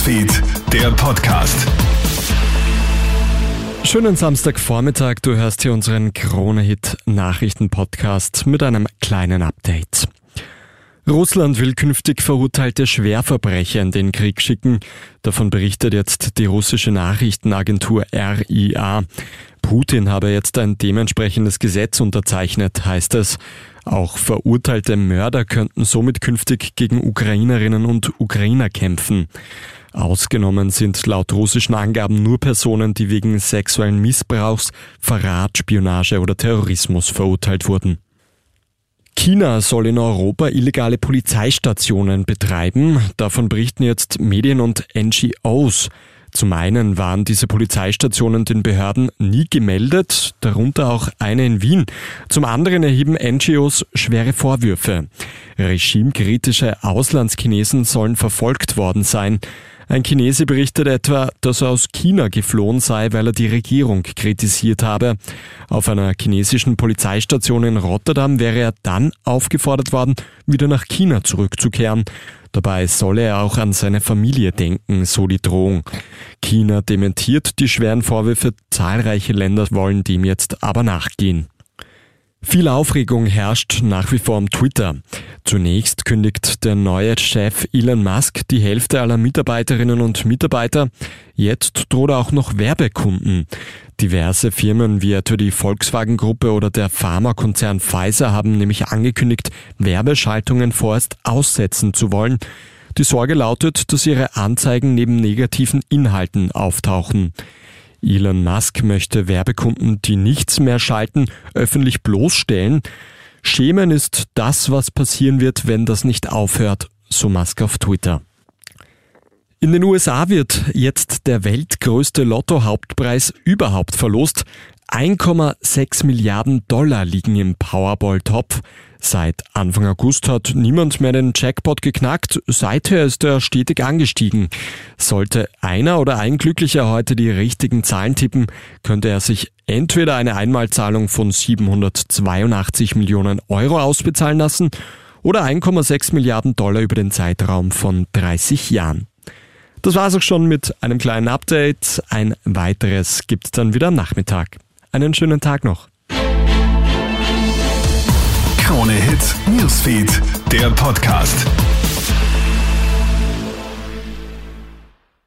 Newsfeed, der Podcast. Schönen Samstagvormittag, du hörst hier unseren Krone-Hit Nachrichten-Podcast mit einem kleinen Update. Russland will künftig verurteilte Schwerverbrecher in den Krieg schicken. Davon berichtet jetzt die russische Nachrichtenagentur RIA. Putin habe jetzt ein dementsprechendes Gesetz unterzeichnet, heißt es. Auch verurteilte Mörder könnten somit künftig gegen Ukrainerinnen und Ukrainer kämpfen. Ausgenommen sind laut russischen Angaben nur Personen, die wegen sexuellen Missbrauchs, Verrat, Spionage oder Terrorismus verurteilt wurden. China soll in Europa illegale Polizeistationen betreiben. Davon berichten jetzt Medien und NGOs. Zum einen waren diese Polizeistationen den Behörden nie gemeldet, darunter auch eine in Wien. Zum anderen erheben NGOs schwere Vorwürfe. Regimekritische Auslandschinesen sollen verfolgt worden sein. Ein Chinese berichtet etwa, dass er aus China geflohen sei, weil er die Regierung kritisiert habe. Auf einer chinesischen Polizeistation in Rotterdam wäre er dann aufgefordert worden, wieder nach China zurückzukehren. Dabei solle er auch an seine Familie denken, so die Drohung. China dementiert die schweren Vorwürfe, zahlreiche Länder wollen dem jetzt aber nachgehen. Viel Aufregung herrscht nach wie vor am Twitter. Zunächst kündigt der neue Chef Elon Musk die Hälfte aller Mitarbeiterinnen und Mitarbeiter. Jetzt droht auch noch Werbekunden. Diverse Firmen wie etwa die Volkswagen-Gruppe oder der Pharmakonzern Pfizer haben nämlich angekündigt, Werbeschaltungen vorerst aussetzen zu wollen. Die Sorge lautet, dass ihre Anzeigen neben negativen Inhalten auftauchen. Elon Musk möchte Werbekunden, die nichts mehr schalten, öffentlich bloßstellen. Schämen ist das, was passieren wird, wenn das nicht aufhört, so Musk auf Twitter. In den USA wird jetzt der weltgrößte Lotto-Hauptpreis überhaupt verlost. 1,6 Milliarden Dollar liegen im Powerball-Topf. Seit Anfang August hat niemand mehr den Jackpot geknackt. Seither ist er stetig angestiegen. Sollte einer oder ein Glücklicher heute die richtigen Zahlen tippen, könnte er sich entweder eine Einmalzahlung von 782 Millionen Euro ausbezahlen lassen oder 1,6 Milliarden Dollar über den Zeitraum von 30 Jahren. Das war's auch schon mit einem kleinen Update. Ein weiteres gibt's dann wieder am Nachmittag. Einen schönen Tag noch. Krone Hits, Newsfeed, der Podcast.